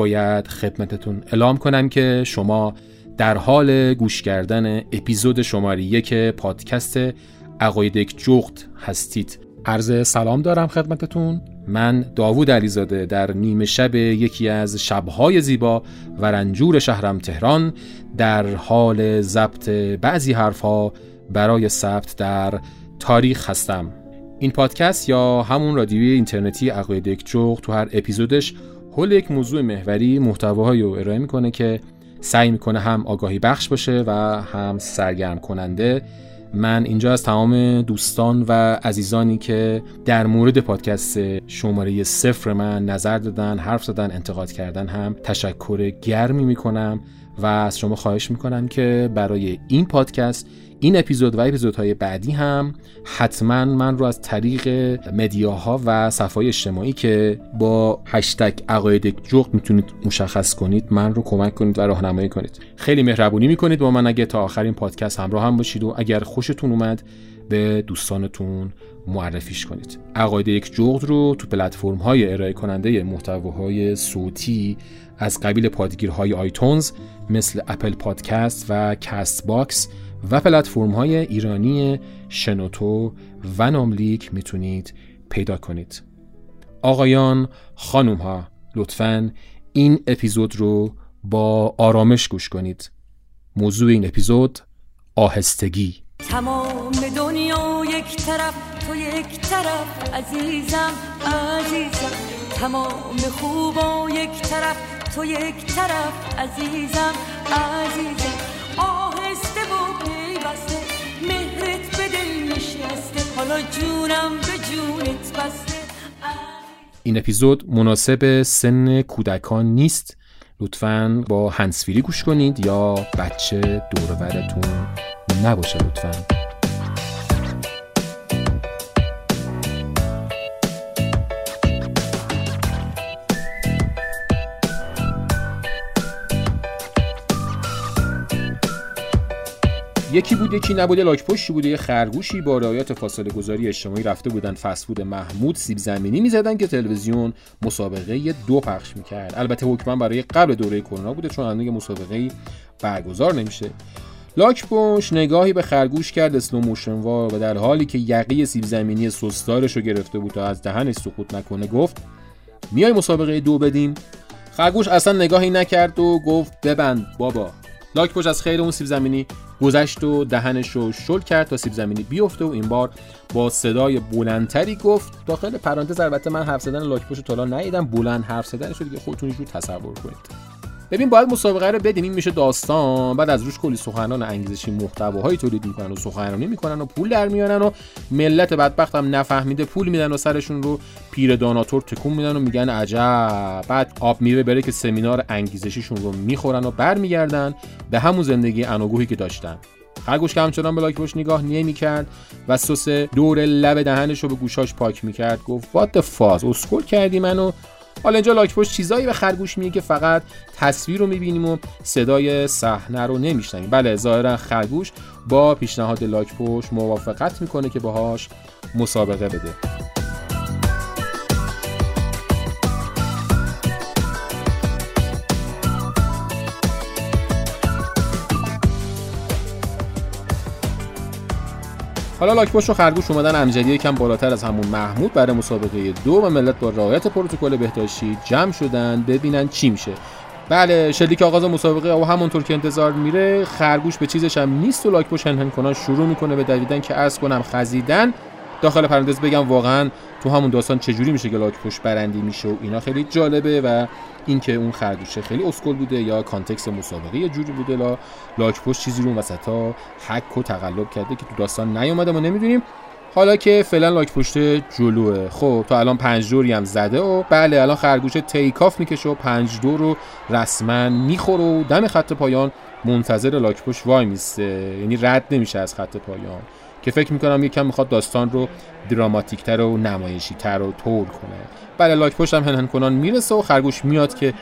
باید خدمتتون اعلام کنم که شما در حال گوش کردن اپیزود شماره یک پادکست عقاید یک جغد هستید. عرض سلام دارم خدمتتون. من داوود علیزاده در نیمه شب یکی از شبهای زیبا و رنجور شهرم تهران در حال ضبط بعضی حرفها برای ثبت در تاریخ هستم. این پادکست یا همون رادیوی اینترنتی عقاید یک جغد تو هر اپیزودش حول یک موضوع محوری محتواهایی رو ارائه می‌کنه که سعی می‌کنه هم آگاهی بخش باشه و هم سرگرم کننده من اینجا از تمام دوستان و عزیزانی که در مورد پادکست شماره صفر من نظر دادن حرف زدن انتقاد کردن هم تشکر گرمی می‌کنم و از شما خواهش می‌کنم که برای این پادکست این اپیزود و اپیزودهای بعدی هم حتما من رو از طریق مدیاها و صفحه اجتماعی که با هشتگ عقاید جغد می‌تونید مشخص کنید من رو کمک کنید و راهنمایی کنید. خیلی مهربونی می‌کنید با من اگه تا آخرین پادکست همراه هم باشید و اگر خوشتون اومد به دوستانتون معرفیش کنید. عقاید یک جغد رو تو پلتفرم های ارائه کننده محتواهای صوتی از قبیل پادگیرهای iTunes مثل Apple Podcast و Castbox و پلتفرم های ایرانی شنوتو و ناملیک می‌تونید پیدا کنید. آقایان خانوم ها لطفا این اپیزود رو با آرامش گوش کنید. موضوع این اپیزود آهستگی. تمام دنیا یک طرف تو یک طرف عزیزم عزیزم. تمام خوبا یک طرف تو یک طرف عزیزم عزیزم. حالا جونم به جونت بسته. این اپیزود مناسب سن کودکان نیست. لطفا با هنسفیری گوش کنید یا بچه دورورتون نباشه لطفا. یکی بود یکی نبوده لاک پشتی بوده یه خرگوشی با رعایت فاصله گذاری اجتماعی رفته بودن فسفود محمود سیب زمینی می‌زدن که تلویزیون مسابقه دو پخش می‌کرد. البته حکما برای قبل دوره کرونا بوده چون هنوز مسابقه برگزار نمیشه. لاک پشت نگاهی به خرگوش کرد اسلو موشنوار و در حالی که یقی سیب زمینی سستارش رو گرفته بود تا از دهنش سقوط نکنه گفت میای مسابقه دو بدیم خرگوش اصلا نگاهی نکرد و گفت ببند بابا. لاک پشت از خیر اون سیب زمینی گذشت و دهنش رو شل کرد تا سیب زمینی بیفته و این بار با صدای بلندتری گفت. داخل پرانتز البته من حرف زدن لاک پشت تالا ندیدم. بلند حرف زدن شد دیگه خودتون رو تصور کنید. ببین باید مسابقه رو بدیم. این میشه داستان. بعد از روش کلی سخنان انگیزشی محتواهایی تولید می‌کنن و سخنرانی می‌کنن و پول در میارن و ملت بدبخت هم نفهمیده پول میدن و سرشون رو پیر داناتور تکون میدن و میگن عجب. بعد آب میره بره که سمینار انگیزشیشون رو می‌خورن و برمیگردن به همون زندگی انوگوهی که داشتن. خرگوش که همچنان به لاکپشت نگاه نمی‌کرد و سس دور لب دهنش رو به گوشاش پاک می‌کرد. گفت وات فاز اسکل کردی منو. حالا اینجا لاک پشت چیزایی به خرگوش میگه که فقط تصویر رو می‌بینیم و صدای صحنه رو نمیشنویم. بله ظاهرا خرگوش با پیشنهاد لاک پشت موافقت می‌کنه که باهاش مسابقه بده. حالا لاکپشت و خرگوش اومدن ام جدی یکم بالاتر از همون محمود برای مسابقه دو و ملت با رعایت پروتکل بهداشتی جمع شدن ببینن چی میشه. بله شلیک آغاز مسابقه و همونطور که انتظار میره خرگوش به چیزش هم نیست و لاکپشت هن‌هن کنان شروع می‌کنه به دویدن چه عرض کنم خزیدن. داخل پرانتز بگم واقعا تو همون داستان چجوری میشه که پشت برندی میشه و اینا خیلی جالبه و اینکه اون خرگوشه خیلی اسکل بوده یا context مسابقه یه جوری بوده لا پشت چیزی رو وسطا حک و تقلب کرده که تو داستان نیومده. ما نمی‌دونیم حالا که فعلا لاک پشت جلوه. خب تا الان پنج دوری هم زده و بله الان خرگوش تیکاف می‌کشه و پنج دور رو رسما می‌خوره و دم خط پایان منتظر لاک پشت وای میسته. یعنی رد نمیشه از خط پایان. که فکر می‌کنم یکم می‌خواد داستان رو دراماتیکتر و نمایشیتر و طول کنه. بله لاک پشت هم هنهن کنان می‌رسه و خرگوش میاد که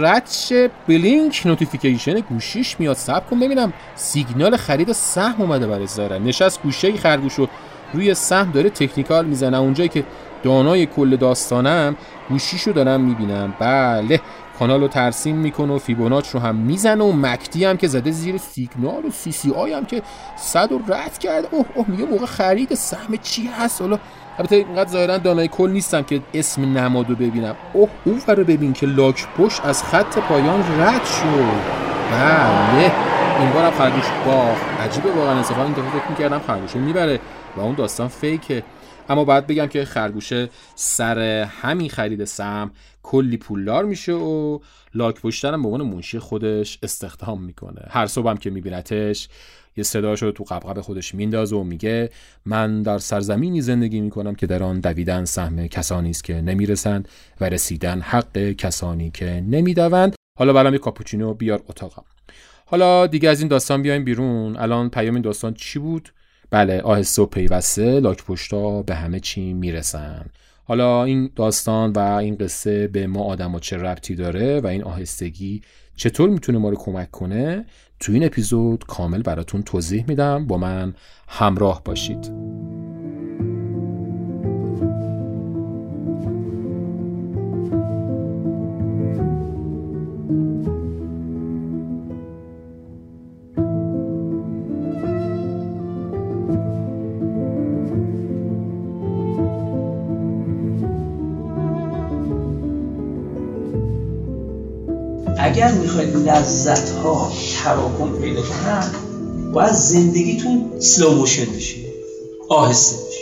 ردش blink notification گوشیش میاد. صب کن ببینم سیگنال خرید سهم اومده برای زاره نشست گوشه خرگوش رو روی سهم داره technical می‌زنه. اونجایی که دانای کل داستانم گوشیشو دارم می‌بینم. بله کانال رو ترسیم می‌کنه و فیبوناچی رو هم می‌زنه و مکدی هم که زده زیر سیگنال و CCI هم که صد رو رد کرده اوه اوه میگه موقع خرید سهم چی هست؟ حالا البته اینقدر ظاهرا دانای کل نیستم که اسم نمادو ببینم. اوه اون رو ببین که لاک پشت از خط پایان رد شد. بله این بار هم خرگوش باخت. عجیبه واقعا انصافا این دفعه فکر می‌کردم خرگوش می‌بره و اون داستان فیکه. اما باید بگم که خرگوشه سر همین خرید سم کلی پولدار میشه و لاک پشترم به عنوان منشی خودش استخدام می‌کنه. هر صبحم که میبینتش یه صداشو تو قبقب خودش میندازه و میگه من در سرزمینی زندگی می‌کنم که در آن دویدن سهم کسانی است که نمی‌رسند و رسیدن حق کسانی که نمی‌دوند. حالا برام یه کاپوچینو بیار اتاقم. حالا دیگه از این داستان بیایم بیرون. الان پیام این داستان چی بود؟ بله آهسته و پیوسته لاک پشتا به همه چی می‌رسن. حالا این داستان و این قصه به ما آدم چه ربطی داره و این آهستگی چطور می‌تونه ما رو کمک کنه تو این اپیزود کامل براتون توضیح میدم. با من همراه باشید. اگر می‌خواید لذت ها تراکم پیدا کنن باید زندگیتون سلو موشن بشه آهسته بشه.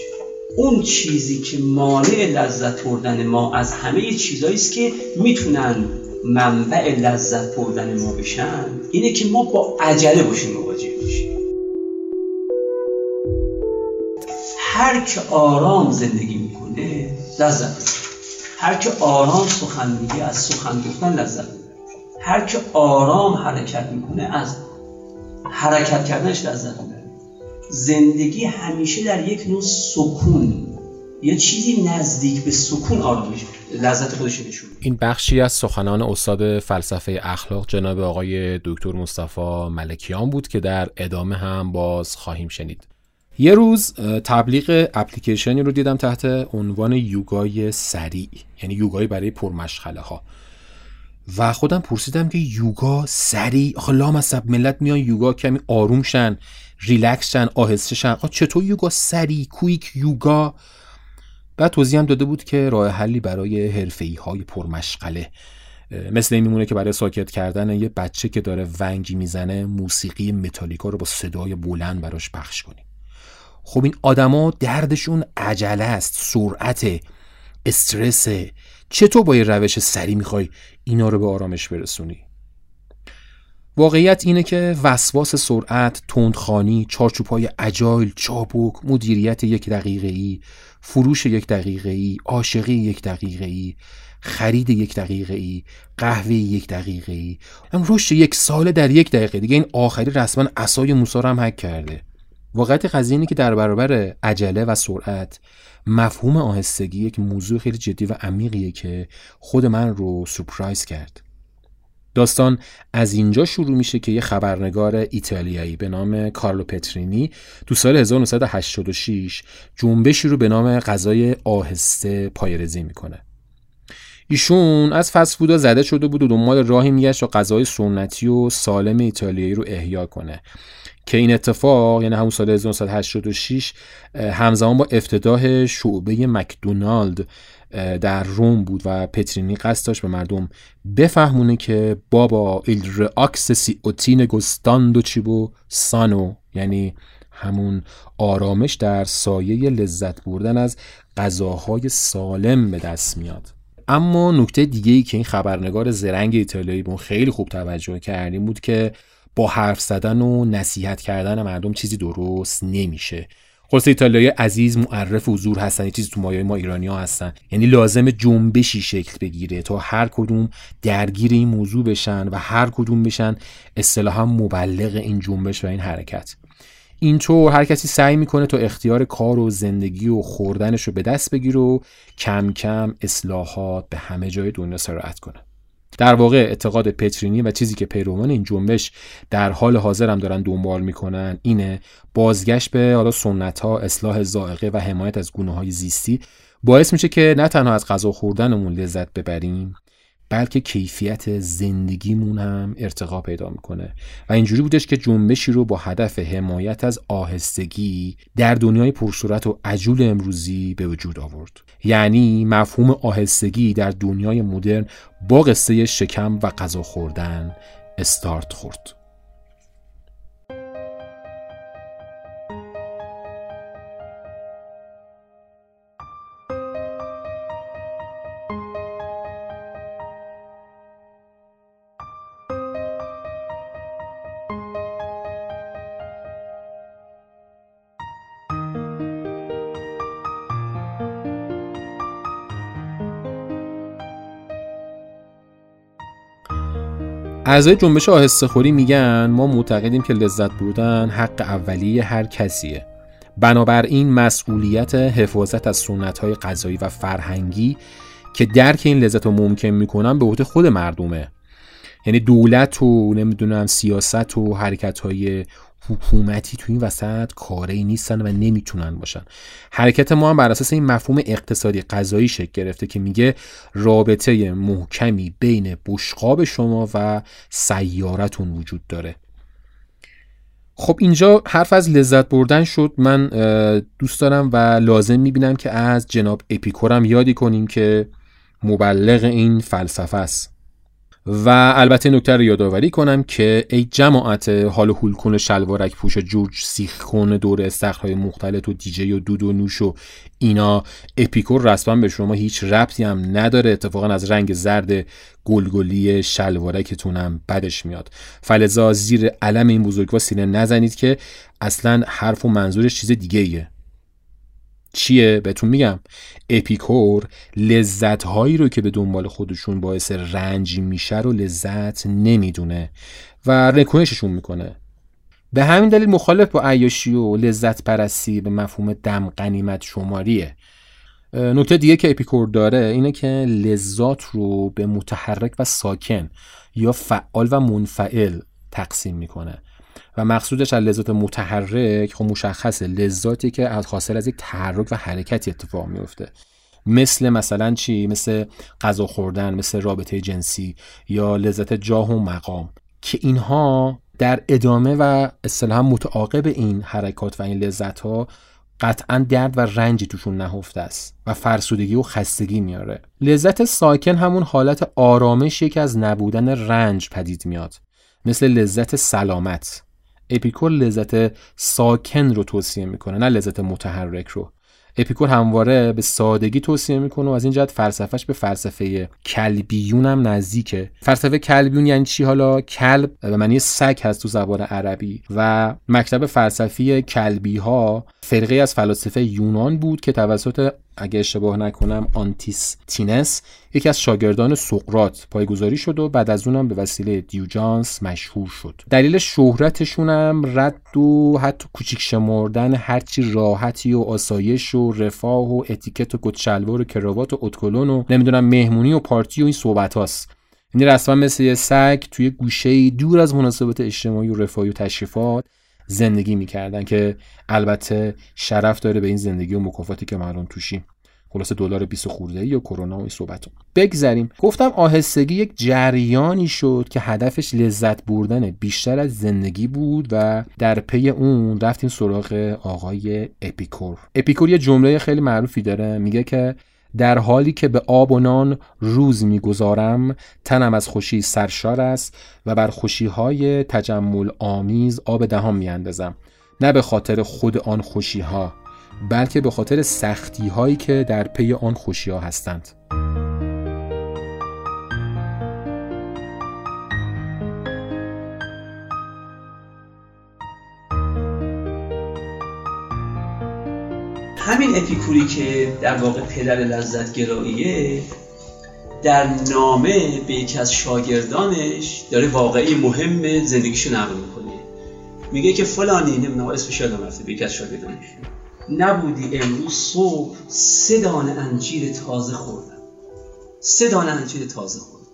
اون چیزی که مانع لذت بردن ما از همه چیزهایی است که می‌تونن منبع لذت بردن ما بشن اینه که ما با عجله باشیم مواجه بشیم. هر که آرام زندگی می‌کنه لذت هر که آرام سخن میگه از سخن گفتن لذت هر که آرام حرکت می‌کنه از حرکت کردنش لذت می‌بره. زندگی همیشه در یک نوع سکون یه چیزی نزدیک به سکون آرامش لذت خودش نشون این بخشی از سخنان استاد فلسفه اخلاق جناب آقای دکتر مصطفی ملکیان بود که در ادامه هم باز خواهیم شنید. یه روز تبلیغ اپلیکیشنی رو دیدم تحت عنوان یوگای سریع یعنی یوگای برای پرمشغله ها و خودم پرسیدم که یوگا سریع آخه لام ملت میان یوگا کمی آروم شن ریلکس شن آهسته شن. چطور یوگا سریع quick yoga؟ بعد توضیح هم داده بود که راه حلی برای حرفه‌ای های پرمشغله مثل این میمونه که برای ساکت کردن یه بچه که داره ونگ می‌زنه موسیقی متالیکا رو با صدای بلند براش پخش کنیم خب این آدما دردشون عجله است سرعت استرس. چطور با یه روش سری می‌خوای اینا رو به آرامش برسونی؟ واقعیت اینه که وسواس سرعت، تندخانی، چارچوبهای اجایل، چابک، مدیریت یک دقیقه ای، فروش یک دقیقه ای، عاشقی یک دقیقه ای، خرید یک دقیقه ای، قهوه یک دقیقه ای، هم رشد یک سال در یک دقیقه. دیگه این آخری رسما اسای موسی هم حک کرده. واقعیت قضیه اینه که در برابر عجله و سرعت مفهوم آهستگی یک موضوع خیلی جدی و عمیقیه که خود من رو سپرایز کرد. داستان از اینجا شروع میشه که یه خبرنگار ایتالیایی به نام کارلو پترینی تو سال 1986 جنبشی رو به نام غذای آهسته پایرزی می‌کنه. ایشون از فست زده شده بود و دنبال راهی میگشت و غذای سنتی و سالم ایتالیایی رو احیا کنه. که این اتفاق یعنی همون سال 1986 همزمان با افتتاح شعبه مکدونالد در روم بود و پترینی قصد داشت به مردم بفهمونه که بابا ایل رئاکس سی اوتین گستاندو چیبو سانو یعنی همون آرامش در سایه لذت بردن از غذاهای سالم به دست میاد. اما نکته دیگه ای که این خبرنگار زرنگ ایتالیایی بون خیلی خوب توجه کردیم بود که با حرف زدن و نصیحت کردن مردم چیزی درست نمیشه. خلاص ایتالیایی عزیز معرف حضور هستن یه چیزی تو مایه ما ایرانی ها هستن. یعنی لازم جنبشی شکل بگیره تا هر کدوم درگیر این موضوع بشن و هر کدوم بشن اصطلاحا مبلغ این جنبش و این حرکت. اینطور هر کسی سعی می‌کنه تا اختیار کار و زندگی و خوردنش رو به دست بگیره و کم کم اصلاحات به همه جای دنیا سرایت کنه. در واقع اعتقاد پترینی و چیزی که پیروان این جنبش در حال حاضر هم دارن دنبال می‌کنن اینه بازگشت به حالا سنت ها اصلاح زائقه و حمایت از گونه های زیستی. باعث میشه که نه تنها از غذا خوردنمون لذت ببریم بلکه کیفیت زندگیمون هم ارتقا پیدا می‌کنه. و اینجوری بودش که جنبشی رو با هدف حمایت از آهستگی در دنیای پرصورت و عجول امروزی به وجود آورد. یعنی مفهوم آهستگی در دنیای مدرن با قصه شکم و غذا خوردن استارت خورد. اعضای جنبش آهسته خوری میگن ما معتقدیم که لذت بردن حق اولیه هر کسیه. بنابراین مسئولیت حفاظت از سنت های غذایی و فرهنگی که درک این لذت رو ممکن می‌کنن به عهده خود مردمه. یعنی دولت و نمی‌دونم سیاست و حرکت های حکومتی تو این وسط کاری نیستن و نمی‌تونن باشن. حرکت ما هم بر اساس این مفهوم اقتصادی غذایی شکل گرفته که میگه رابطه محکمی بین بشقاب شما و سیارتون وجود داره. خب اینجا حرف از لذت بردن شد. من دوست دارم و لازم می‌بینم که از جناب اپیکورم یادی کنیم که مبلغ این فلسفه است. و البته نکته رو یادآوری کنم که ای جماعت حال هول کن شلوارک پوش جورج سیخ کن دور استخرهای مختلط و دیجی و دود و نوش و اینا اپیکور رسما به شما هیچ ربطی هم نداره اتفاقا از رنگ زرد گلگلی شلوارکتونم بدش میاد. فلزا زیر علم این بزرگوار سینه نزنید که اصلا حرف و منظورش چیز دیگه ایه چیه؟ بهتون میگم. اپیکور لذت هایی رو که به دنبال خودشون باعث رنج میشه رو لذت نمی‌دونه و رکنششون می‌کنه. به همین دلیل مخالف با عیاشی و لذت پرستی به مفهوم دم قنیمت شماریه. نکته دیگه که اپیکور داره اینه که لذات رو به متحرک و ساکن یا فعال و منفعل تقسیم می‌کنه. و مقصودش از لذات متحرک خب مشخصه. لذاتی که از حاصل از یک تحرک و حرکتی اتفاق میفته مثل مثلا چی؟ مثل غذا خوردن مثل رابطه جنسی یا لذت جاه و مقام. که اینها در ادامه و اصطلاحا متعاقب این حرکات و این لذت ها قطعا درد و رنجی توشون نهفته است و فرسودگی و خستگی میاره. لذت ساکن همون حالت آرامشی که از نبودن رنج پدید میاد. مثل لذت سلامت. اپیکور لذت ساکن رو توصیه می‌کنه نه لذت متحرک رو. اپیکور همواره به سادگی توصیه می‌کنه و از این جهت فلسفهش به فلسفه کلبیون هم نزدیکه. فلسفه کلبیون یعنی چی؟ حالا کلب به معنی سگ هست تو زبان عربی و مکتب فلسفی کلبی ها فرقه از فلاسفه یونان بود که توسط اگه اشتباه نکنم آنتیستنس یکی از شاگردان سقراط پایه‌گذاری شد و بعد از اونم به وسیله دیوجانس مشهور شد. دلیل شهرتشون هم رد و حتی کوچیک شمردن هرچی راحتی و آسایش و رفاه و اتیکت و کت‌شلوار و کراوات و ادکلن و نمی‌دونم مهمونی و party و این صحبت هاست. یعنی رسما مثل یه سگ توی گوشه دور از مناسبات اجتماعی و رفاهی و تشریفات زندگی می‌کردن که البته شرف داره به این زندگی و مکافاتی که ما توشیم خلاصه دلار 20 خرده و کرونا و این صحبت بگذریم. گفتم آهستگی یک جریانی شد که هدفش لذت بردن بیشتر از زندگی بود و در پی اون رفتیم سراغ آقای اپیکور. اپیکور یه جمله خیلی معروفی داره. میگه که در حالی که به آب و نان روز می‌گذرانم تنم از خوشی سرشار است و بر خوشی های تجمل آمیز آب دهان می‌اندازم. نه به خاطر خود آن خوشی ها بلکه به خاطر سختی هایی که در پی آن خوشی ها هستند. همین اپیکوری که در واقع پدر لذت گراییه در نامه به یکی از شاگردانش داره واقعی مهم زندگیشو نقل می‌کنه. میگه که فلانی نمی‌دونم اسمش یادم رفته به یکی از شاگردانش. نبودی امروز صبح سه دانه انجیر تازه خوردم. سه دانه انجیر تازه خوردم.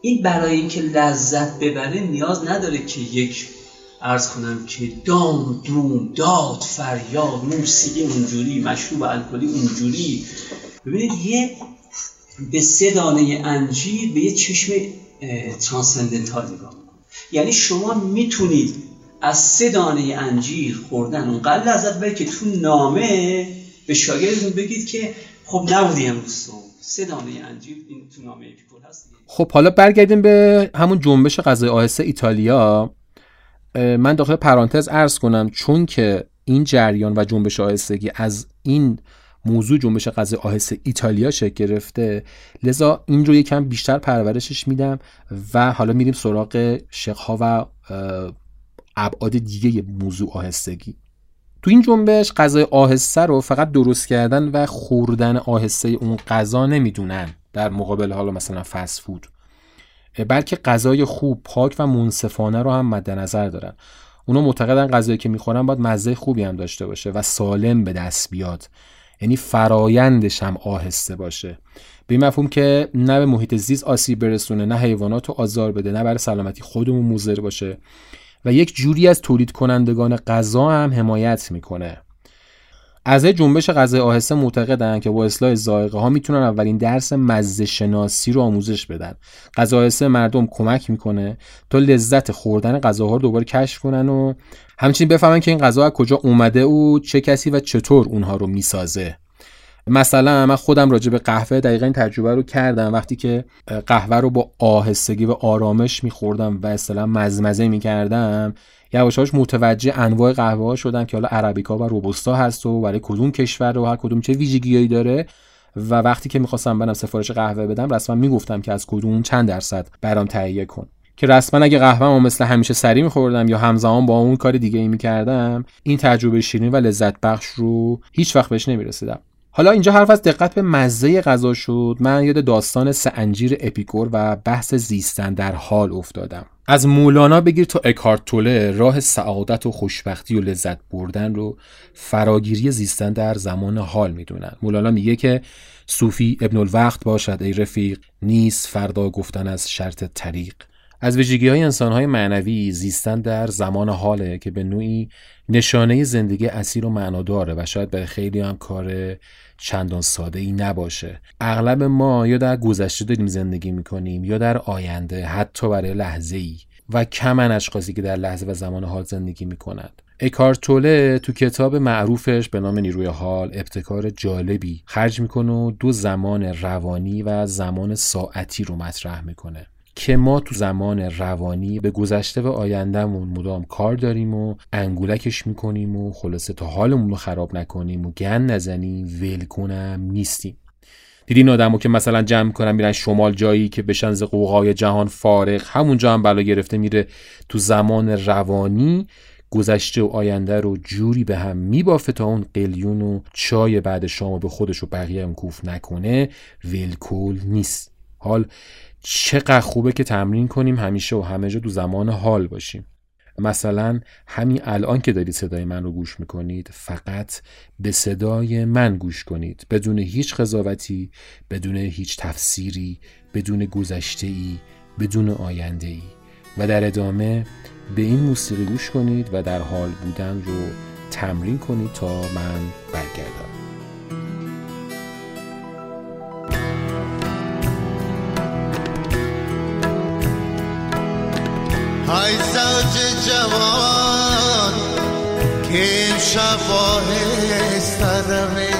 این برای اینکه لذت ببره نیاز نداره که یک ارز کنم که دام دوم داد فریاد موسیقی اونجوری مشروب الکلی اونجوری. ببینید یه به سه دانه انجیر به یه چشم ترانسندنتال نگاه یعنی شما می‌تونید از سه دانه انجیر خوردن اونقدر لذت ببرید که تو نامه به شاگردتون بگید که خب نبودی امروز سه دانه انجیر این تو نامه هست. خب حالا برگردیم به همون جنبش غذای آهسته ایتالیا. من داخل پرانتز ارز کنم چون که این جریان و جنبش آهستگی از این موضوع جنبش غذای آهسته ایتالیا شکل گرفته لذا این رو یکم بیشتر پرورشش میدم و حالا میریم سراغ شقها و ابعاد دیگه موضوع آهستگی. تو این جنبش غذای آهسته رو فقط درست کردن و خوردن آهسته اون غذا نمی‌دونن در مقابل حالا مثلا فست فود بلکه غذای خوب پاک و منصفانه رو هم مد نظر دارن. اونا معتقدن غذایی که می‌خورن باید مزه خوبی هم داشته باشه و سالم به دست بیاد. یعنی فرایندش هم آهسته باشه. به این مفهوم که نه به محیط زیست آسیب برسونه نه حیوانات رو آزار بده نه برای سلامتی خودمون موزر باشه. و یک جوری از تولید کنندگان غذا هم حمایت می‌کنه. اعضای جنبش غذای آهسته معتقدن که با اصلاح ذائقه ها می‌تونن اولین درس مزه شناسی رو آموزش بدن. غذا آهسته مردم کمک می‌کنه تا لذت خوردن غذاها رو دوباره کشف کنن و همچنین بفهمن که این غذا از کجا اومده و چه کسی و چطور اونها رو می‌سازه. مثلا من خودم راجع به قهوه دقیقا این تجربه رو کردم. وقتی که قهوه رو با آهستگی و آرامش میخوردم و اصطلاح مزمزه می‌کردم یواشاش متوجه انواع قهوه ها شدم که حالا عربیکا و روبوستا هست و برای کدوم کشور و هر کدوم چه ویژگیهایی داره. و وقتی که می‌خواستم برم سفارش قهوه بدم رسما می‌گفتم که از کدوم چند درصد برام تهیه کن. که رسما اگه قهوه ما مثل همیشه سری میخوردم یا همزمان با اون کار دیگه ای می‌کردم این تجربه شیرین و لذت بخش رو هیچ وقت بهش نمی‌رسیدم. حالا اینجا حرف از دقت به مزه غذا شد. من یاد داستان سه انجیر اپیکور و بحث زیستن در حال افتادم. از مولانا بگیر تا اکارتوله راه سعادت و خوشبختی و لذت بردن رو فراگیری زیستن در زمان حال می‌دونن. مولانا میگه که صوفی ابن الوقت باشد ای رفیق نیست فردا گفتن از شرط طریق. از ویژگی های انسان های معنوی زیستن در زمان حاله که به نوعی نشانه زندگی اصیل و معناداره و شاید برای خیلی هم کار چندان ساده ای نباشه. اغلب ما یا در گذشته داریم زندگی می‌کنیم یا در آینده حتی برای لحظه ای و کمن اشخاصی که در لحظه و زمان حال زندگی می‌کنند. اکارتوله تو کتاب معروفش به نام نیروی حال ابتکار جالبی خرج می‌کنه و دو زمان روانی و زمان ساعتی رو مطرح می‌کنه. که ما تو زمان روانی به گذشته و آیندهمون مدام کار داریم و انگولکش می‌کنیم و خلاصه تا حالمون رو خراب نکنیم و گن نزنیم ول کنم نیستیم. دیدین آدمو که مثلا جمع کنن میرن شمال جایی که بشن ز قوقای جهان فارغ همونجا هم بلا گرفته میره. تو زمان روانی گذشته و آینده رو جوری به هم میبافه تا اون قلیون و چای بعد شام به خودش و بقیه هم کوف نکنه ولکول نیست. حال چقدر خوبه که تمرین کنیم همیشه و همه جا دو زمان حال باشیم. مثلا همین الان که دارید صدای من رو گوش می‌کنید فقط به صدای من گوش کنید. بدون هیچ قضاوتی بدون هیچ تفسیری بدون گذشته ای بدون آینده ای و در ادامه به این موسیقی گوش کنید و در حال بودن رو تمرین کنید تا من برگردم. های زوج جوان که امشب آهسترمه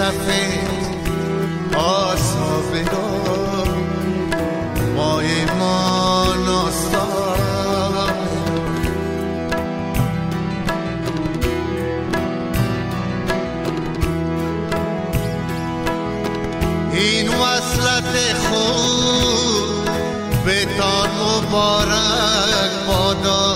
صفحه آسا بگو مای ما ناستا این وصلت خوب به تا مبارک بادا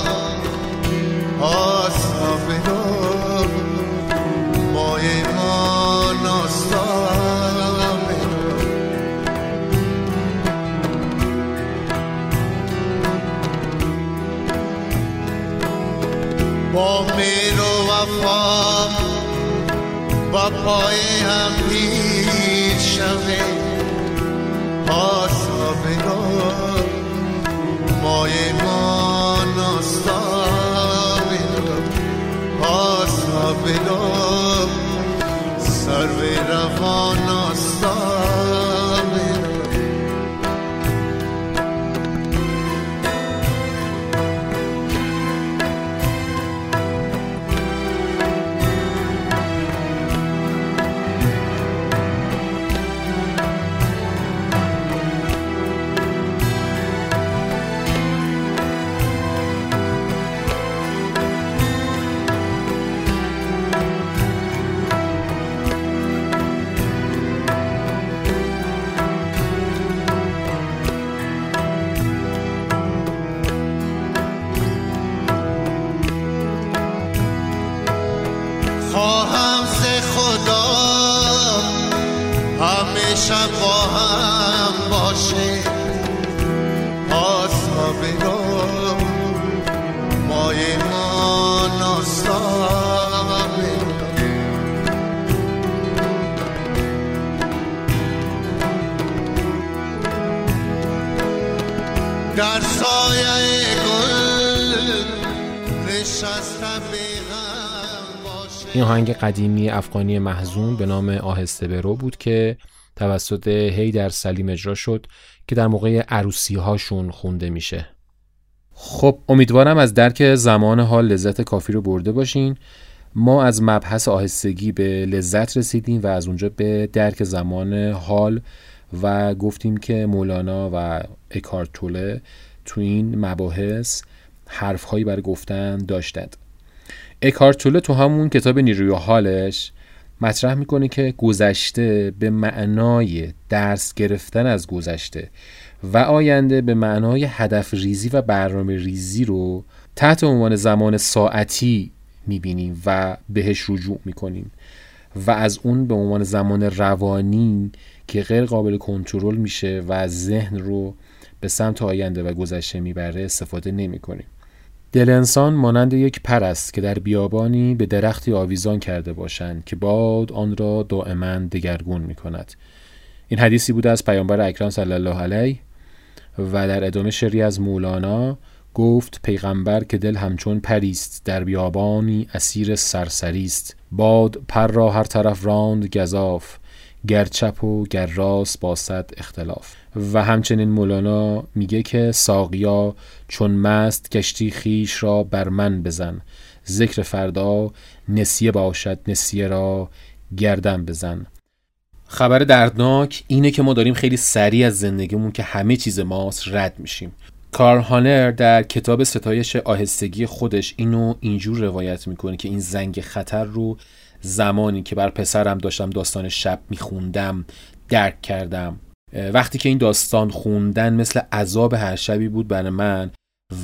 پای هم پیر شوه آسابه مای ما ناستابه آسابه سر به روان در سایه گل نشستم این آهنگ قدیمی افغانی محزون به نام آهسته برو بود که توسط هیدر سلیم اجرا شد که در موقع عروسی هاشون خونده میشه. خب امیدوارم از درک زمان حال لذت کافی رو برده باشین. ما از مبحث آهستگی به لذت رسیدیم و از اونجا به درک زمان حال و گفتیم که مولانا و اکارتوله تو این مباحث حرفهایی برای گفتن داشتند. اکارتوله تو همون کتاب نیروی حالش مطرح می‌کنه که گذشته به معنای درس گرفتن از گذشته و آینده به معنای هدف ریزی و برنامه ریزی رو تحت عنوان زمان ساعتی می‌بینیم و بهش رجوع می‌کنیم و از اون به عنوان زمان روانی که غیر قابل کنترل میشه و ذهن رو به سمت آینده و گذشته می‌بره استفاده نمی‌کنیم دل انسان مانند یک پر است که در بیابانی به درختی آویزان کرده باشند که باد آن را دائما دگرگون می کند. این حدیثی بوده از پیامبر اکرم صلی الله علیه و در ادامه شعری از مولانا گفت پیغمبر که دل همچون پریست در بیابانی اسیر سرسری است. باد پر را هر طرف راند گذاف گر چپ و گر راست با اختلاف. و همچنین مولانا میگه که ساقیا چون مست گشتی خیش را بر من بزن. ذکر فردا نسیه باشد نسیه را گردن بزن. خبر دردناک اینه که ما داریم خیلی سریع از زندگیمون که همه چیز ماست رد میشیم. کار هانر در کتاب ستایش آهستگی خودش اینو اینجور روایت می‌کنه که این زنگ خطر رو زمانی که بر پسرم داشتم داستان شب میخوندم درک کردم. وقتی که این داستان خوندن مثل عذاب هر شبی بود برای من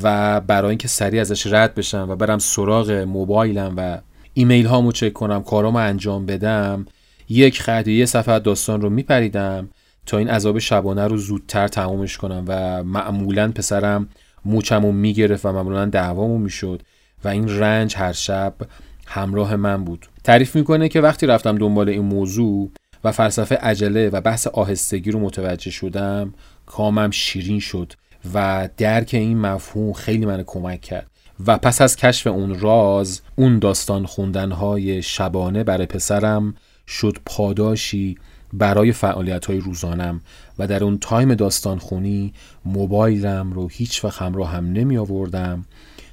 و برای اینکه سریع ازش رد بشم و برم سراغ موبایلم و ایمیل هامو چک کنم کارامو انجام بدم یک خط یه صفحه داستان رو میپریدم تا این عذاب شبانه رو زودتر تمومش کنم و معمولا پسرم موچمو می‌گرفت و معمولا دعوامو می‌شد و این رنج هر شب همراه من بود. تعریف می‌کنه که وقتی رفتم دنبال این موضوع و فلسفه عجله و بحث آهستگی رو متوجه شدم کامم شیرین شد و درک این مفهوم خیلی من کمک کرد. و پس از کشف اون راز اون داستان خوندنهای شبانه برای پسرم شد پاداشی برای فعالیت های روزانم و در اون تایم داستان خونی موبایلم رو هیچ وقت همراه هم نمی آوردم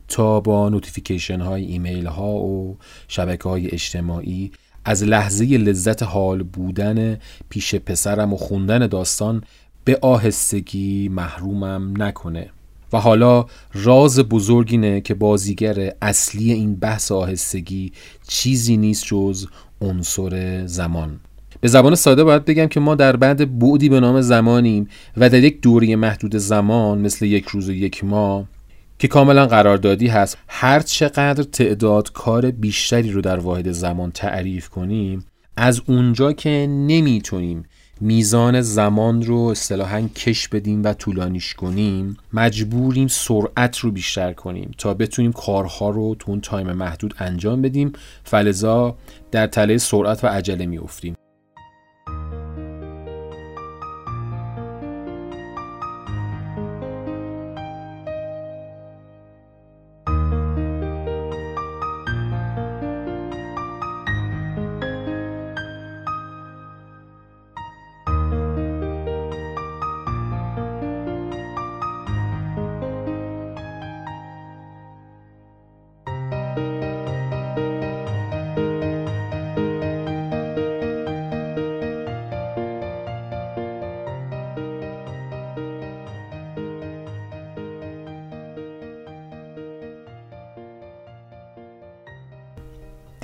تا با notification های ایمیل ها و شبکه های اجتماعی از لحظه لذت حال بودن پیش پسرم و خوندن داستان به آهستگی محرومم نکنه. و حالا راز بزرگ اینه که بازیگر اصلی این بحث آهستگی چیزی نیست جز عنصر زمان. به زبان ساده باید بگم که ما در بعد بعدی به نام زمانیم و در یک دوری محدود زمان مثل یک روز و یک ماه که کاملا قراردادی هست. هر چقدر تعداد کار بیشتری رو در واحد زمان تعریف کنیم از اونجا که نمی‌تونیم میزان زمان رو اصطلاحا کش بدیم و طولانیش کنیم مجبوریم سرعت رو بیشتر کنیم تا بتونیم کارها رو تو اون تایم محدود انجام بدیم. فلزا در تله سرعت و عجله میافتیم.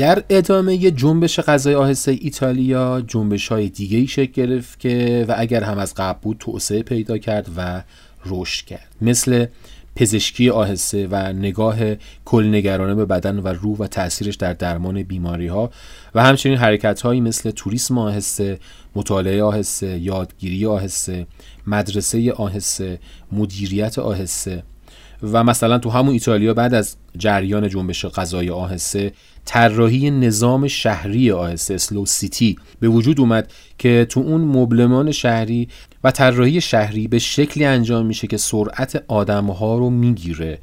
در ادامه جنبش غذای آهسته ایتالیا جنبش های دیگه ای شکل گرفت که و اگر هم از قبل بود توسعه پیدا کرد و رشد کرد. مثل پزشکی آهسته و نگاه کلنگرانه به بدن و روح و تاثیرش در درمان بیماری ها و همچنین حرکت هایی مثل توریسم آهسته، مطالعه آهسته، یادگیری آهسته، مدرسه آهسته، مدیریت آهسته و مثلا تو همون ایتالیا بعد از جریان جنبش غذای آهسته طراحی نظام شهری آهسته اسلو سیتی به وجود اومد که تو اون مبلمان شهری و طراحی شهری به شکلی انجام میشه که سرعت آدمها رو می‌گیره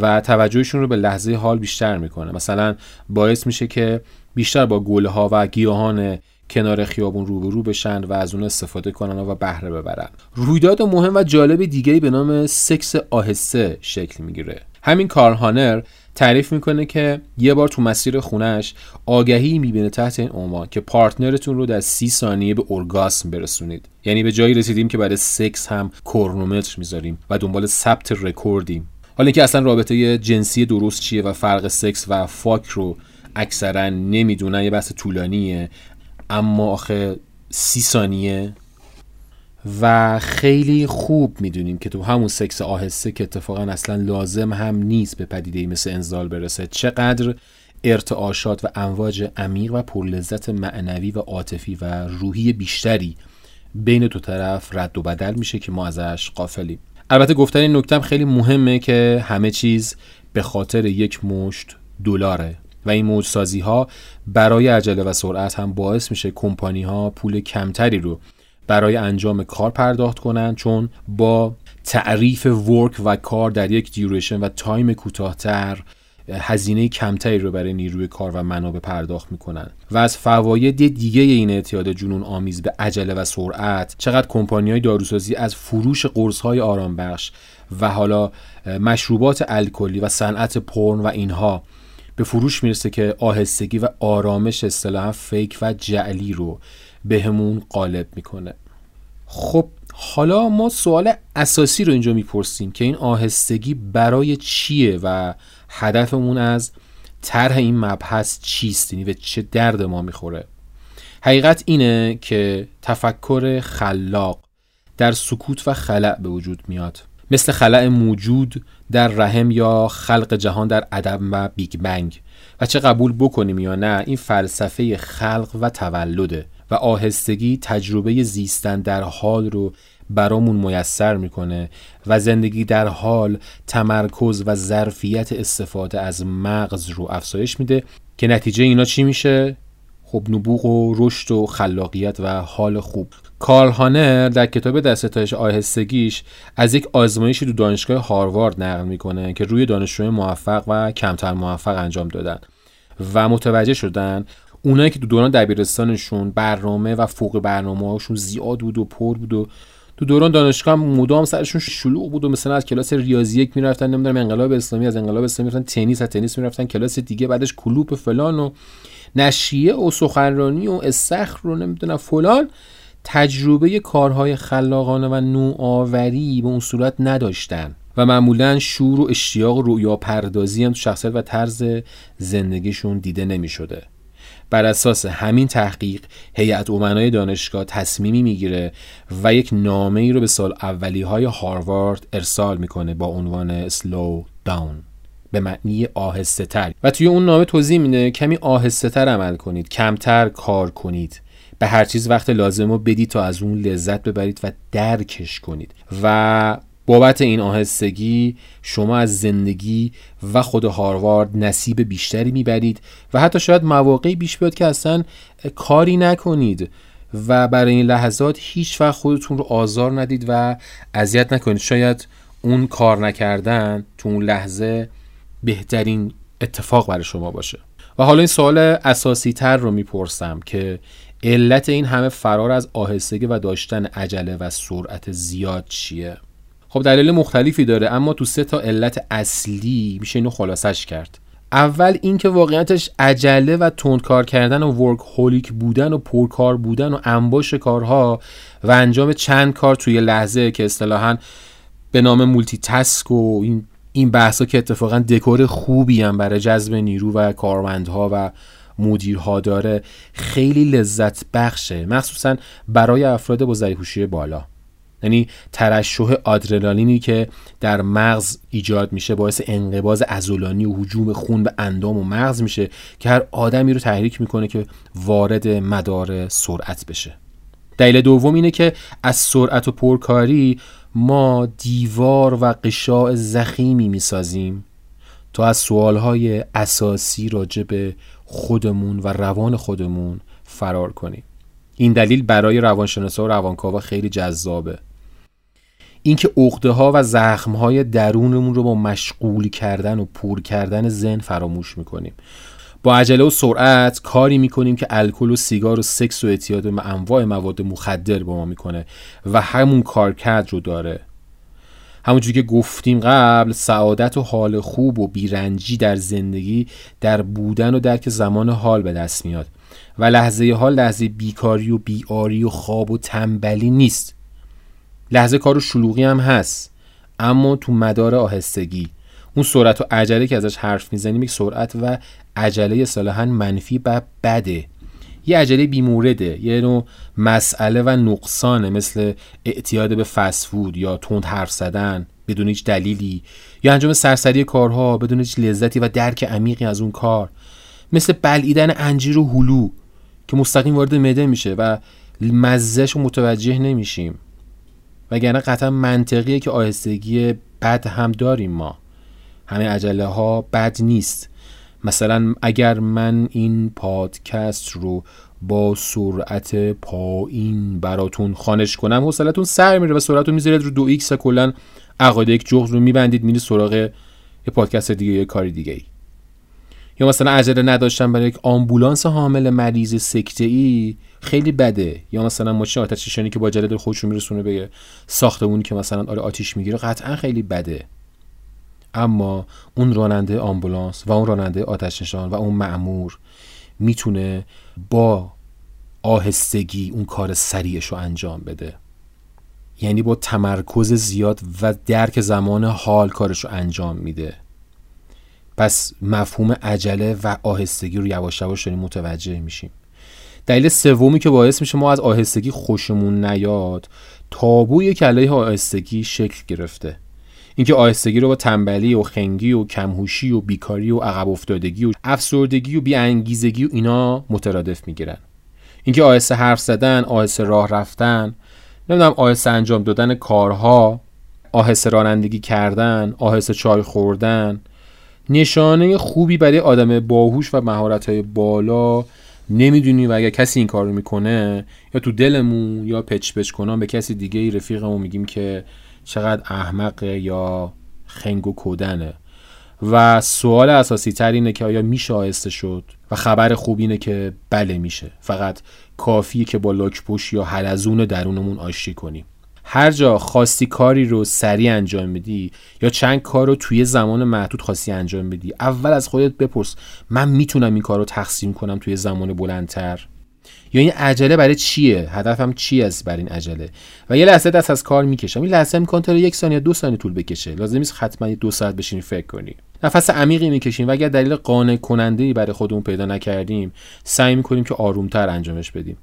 و توجهشون رو به لحظه حال بیشتر می‌کنه. مثلا باعث میشه که بیشتر با گله ها و گیاهان کنار خیابون روبرو بشن و از اون استفاده کنن و بهره ببرن. رویداد مهم و جالب دیگه به نام سکس آهسته شکل می‌گیره. همین کارل آنوره تعریف می‌کنه که یه بار تو مسیر خونش آگهی می‌بینه تحت این عنوان که partner تون رو در سی ثانیه به اورگاسم برسونید. یعنی به جایی رسیدیم که برای سکس هم کرونومتر می‌ذاریم و دنبال ثبت رکوردیم. حالا که اصلا رابطه جنسی درست چیه و فرق سکس و fuck رو اکثرا نمی‌دونن یه بحث طولانیه. اما آخه سی ثانیه و خیلی خوب می‌دونیم که تو همون سکس آهسته که اتفاقا اصلا لازم هم نیست به پدیده مثل انزال برسه چقدر ارتعاشات و امواج عمیق و پرلذت معنوی و عاطفی و روحی بیشتری بین دو طرف رد و بدل میشه که ما ازش قافلیم البته گفتن این نکتم خیلی مهمه که همه چیز به خاطر یک مشت دلاره و این موجسازی ها برای عجله و سرعت هم باعث میشه کمپانی ها پول کمتری رو برای انجام کار پرداخت کنند چون با تعریف ورک و کار در یک دیوریشن و تایم کوتاهتر هزینه کمتری رو برای نیروی کار و منابع پرداخت می‌کنن و از فواید دیگه این اعتیاد جنون آمیز به عجله و سرعت چقدر های داروسازی از فروش های آرام بخش و حالا مشروبات الکلی و صنعت پرن و اینها به فروش می‌رسه که آهستگی و آرامش اصطلاحا فیک و جعلی رو بهمون به غالب می‌کنه. خب حالا ما سوال اساسی رو اینجا می‌پرسیم که این آهستگی برای چیه و هدفمون از طرح این مبحث چیست؟ یعنی به چه درد ما می‌خوره؟ حقیقت اینه که تفکر خلاق در سکوت و خلع به وجود میاد. مثل خلع موجود در رحم یا خلق جهان در عدم و بیگ بنگ. و چه قبول بکنیم یا نه این فلسفه خلق و تولده. و آهستگی تجربه زیستن در حال رو برامون میسر می‌کنه و زندگی در حال تمرکز و ظرفیت استفاده از مغز رو افزایش میده که نتیجه اینا چی میشه؟ خب نبوغ و رشد و خلاقیت و حال خوب. کارل هانر در کتاب دستتایش آهستگیش از یک آزمایشی تو دانشگاه هاروارد نقل می‌کنه که روی دانشجوی موفق و کمتر موفق انجام دادن و متوجه شدن اونایی که تو دوران دبیرستانشون برنامه و فوق برنامه هاشون زیاد بود و پر بود و تو دوران دانشگاه هم مدام سرشون شلوغ بود و مثلا از کلاس ریاضی یک می‌رفتن نمی‌دونم انقلاب اسلامی از انقلاب اسلامی می‌رفتن تنیس از تنیس می‌رفتن کلاس دیگه بعدش کلوپ فلان و نشریه و سخنرانی و استخر رو نمی‌دونم فلان. تجربه کارهای خلاقانه و نوآوری به اون صورت نداشتن و معمولا شور و اشتیاق و رویا پردازی هم تو شخصیت و طرز زندگیشون دیده نمی شده بر اساس همین تحقیق هیئت امنای دانشگاه تصمیمی می‌گیره و یک نامه ای رو به سال اولی های هاروارد ارسال می‌کنه با عنوان سلو داون به معنی آهسته تر و توی اون نامه توضیح میده کمی آهسته تر عمل کنید کمتر کار کنید. به هر چیز وقت لازم رو بدید تا از اون لذت ببرید و درکش کنید. و بابت این آهستگی شما از زندگی و خود هاروارد نصیب بیشتری می‌برید و حتی شاید مواقعی بیش بیاد که اصلا کاری نکنید و برای این لحظات هیچ وقت خودتون رو آزار ندید و اذیت نکنید. شاید اون کار نکردن تو اون لحظه بهترین اتفاق برای شما باشه. و حالا این سوال اساسی تر رو می‌پرسم که علت این همه فرار از آهستگی و داشتن عجله و سرعت زیاد چیه؟ خب دلیل مختلفی داره اما تو سه تا علت اصلی میشه اینو خلاصش کرد. اول اینکه واقعیتش عجله و تندکار کردن و ورک هولیک بودن و پرکار بودن و انباش کارها و انجام چند کار توی لحظه که اصطلاحا به نام مولتی تسک و این این بحثا که اتفاقا دکور خوبی هم برای جذب نیرو و کارمندها و مدیرها داره خیلی لذت بخشه مخصوصا برای افراد با ذریع بالا. یعنی ترشح آدرنالینی که در مغز ایجاد میشه باعث انقباز عضلانی و حجوم خون به اندام و مغز میشه که هر آدمی رو تحریک می‌کنه که وارد مدار سرعت بشه. دلیل دوم اینه که از سرعت و پرکاری ما دیوار و قشاع زخیمی می‌سازیم تا از سوالهای اساسی راجع به خودمون و روان خودمون فرار کنیم. این دلیل برای روانشناسا و روانکاوا خیلی جذابه. اینکه عقده ها و زخم های درونمون رو با مشغول کردن و پر کردن ذهن فراموش می‌کنیم. با عجله و سرعت کاری می‌کنیم که الکل و سیگار و سکس و اعتیاد به انواع مواد مخدر با ما می‌کنه و همون کارکرد رو داره. همونجوری که گفتیم قبل سعادت و حال خوب و بیرنجی در زندگی در بودن و درک زمان حال به دست میاد. و لحظه حال لحظه بیکاری و بیاری و خواب و تنبلی نیست. لحظه کار و شلوغی هم هست. اما تو مدار آهستگی. اون سرعت و عجله که ازش حرف می‌زنیم یک سرعت و عجله صلاحا منفی و بده. یه عجله بیمورده یه نوع مسئله و نقصانه مثل اعتیاد به فسفود یا تند حرف زدن بدون هیچ دلیلی یا انجام سرسری کارها بدون هیچ لذتی و درک عمیقی از اون کار. مثل بلعیدن انجیر و هلو که مستقیم وارد مده میشه و مزهش رو متوجه نمیشیم. وگرنه قطعا منطقیه که آهستگی بد هم داریم ما. همه عجله ها بد نیست. مثلا اگر من این پادکست رو با سرعت پایین براتون خوانش کنم حوصلتون سر میره و سرعت رو می‌ذارید رو دو ایکس و کلا عقاید یک جغد رو میبندید میرید سراغ یه پادکست دیگه یه کاری دیگه ای یا مثلا عجله نداشتن برای یک آمبولانس حامل مریض سکته ای خیلی بده. یا مثلا ماشین آتش نشانی که با داره خودش رو میرسونه به ساختمونی که مثلا آره آتیش می‌گیره قطعا خیلی بده. اما اون راننده آمبولانس و اون راننده آتش نشان و اون معمور می‌تونه با آهستگی اون کار سریعش رو انجام بده. یعنی با تمرکز زیاد و درک زمان حال کارش رو انجام میده. پس مفهوم عجله و آهستگی رو یواش یواش داریم متوجه میشیم. دلیل سومی که باعث میشه ما از آهستگی خوشمون نیاد تابوی کلای آهستگی شکل گرفته. اینکه آهستگی رو با تنبلی و خنگی و کمهوشی و بیکاری و عقب افتادگی و افسردگی و بیانگیزگی و اینا مترادف می‌گیرن. اینکه آهسته حرف زدن آهسته راه رفتن نمی‌دونم آهسته انجام دادن کارها آهسته رانندگی کردن آهسته چای خوردن نشانه خوبی برای آدم باهوش و مهارت های بالا نمی‌دونی و اگر کسی این کار رو می‌کنه یا تو دلمون یا پچ پچ کنان به کسی دیگه ای رفیقمون میگیم که چقدر احمق یا خنگ و کودنه. و سوال اساسی تر اینه که آیا میشه آهسته شد؟ و خبر خوب اینه که بله میشه. فقط کافیه که با لاکپوش یا حلزون درونمون آشتی کنیم. هر جا خواستی کاری رو سریع انجام میدی یا چند کار رو توی زمان محدود خواستی انجام بدی اول از خودت بپرس من می‌تونم این کار رو تقسیم کنم توی زمان بلندتر؟ یا این عجله برای چیه؟ هدفم چی است بر این عجله؟ و یه لحظه دست از کار می‌کشم. این لحظه امکان داره یک ثانیه دو ثانیه طول بکشه. لازم نیست حتما دو ساعت بشینی فکر کنی. نفس عمیقی می‌کشیم. و اگر دلیل قانع کننده ای برای خودمون پیدا نکردیم سعی می‌کنیم که آرومتر انجامش بدیم.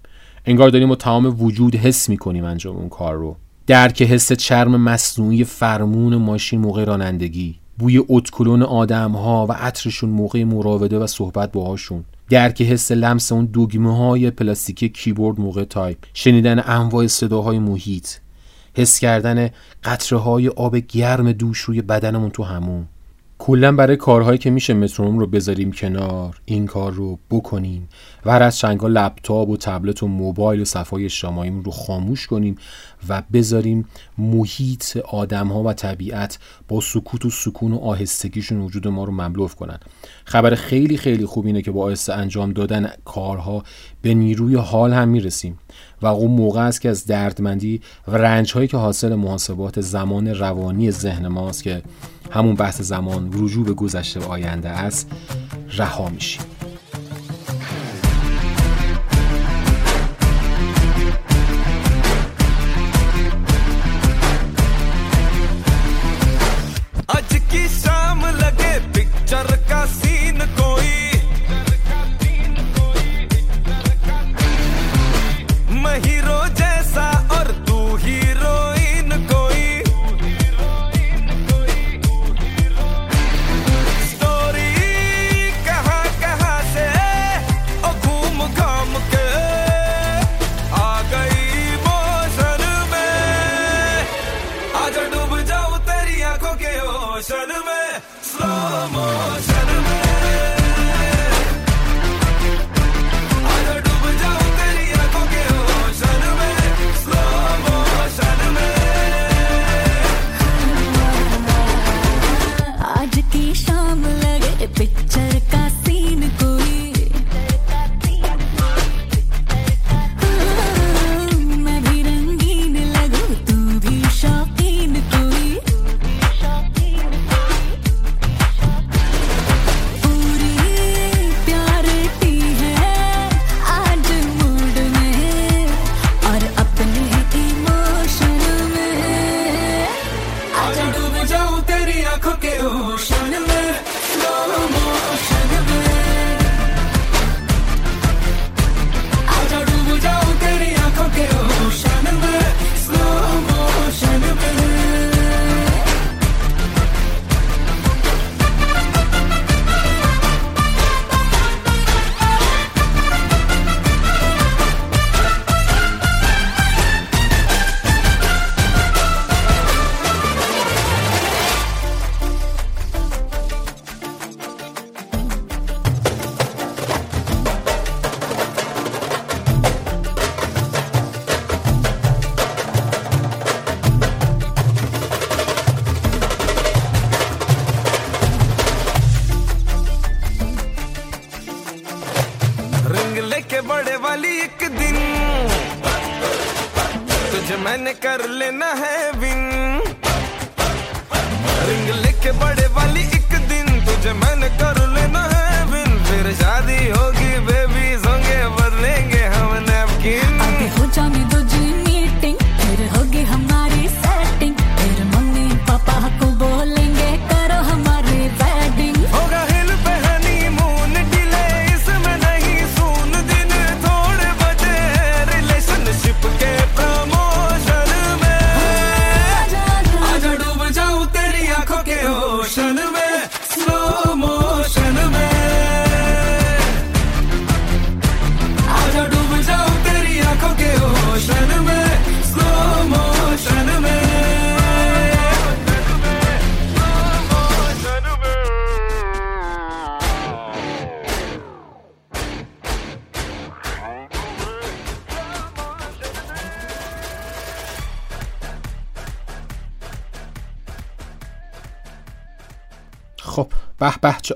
انگار داریم با تمام وجود حس می‌کنیم انجام اون کار رو. درک حس چرم مصنوعی فرمون ماشین موقع رانندگی بوی اتکلون آدم ها و عطرشون موقع مراوده و صحبت باهاشون درک حس لمس اون دکمه های پلاستیکی کیبورد موقع تایپ شنیدن انواع صداهای محیط حس کردن قطره های آب گرم دوش روی بدنمون تو همون. کلا برای کارهایی که میشه مترونوم رو بذاریم کنار. این کار رو بکنیم. و از چنگا لپتاپ و تبلت و موبایل و صفحه‌های اجتماعیمون رو خاموش کنیم و بذاریم محیط آدم ها و طبیعت با سکوت و سکون و آهستگیشون وجود ما رو مملو کنن. خبر خیلی خیلی خوب اینه که با آهسته انجام دادن کارها به نیروی حال هم می‌رسیم. و اون موقع است که از دردمندی و رنج هایی که حاصل محاسبات زمان روانی ذهن ماست که همون بحث زمان رجوع به گذشته و آینده است رها میشیم.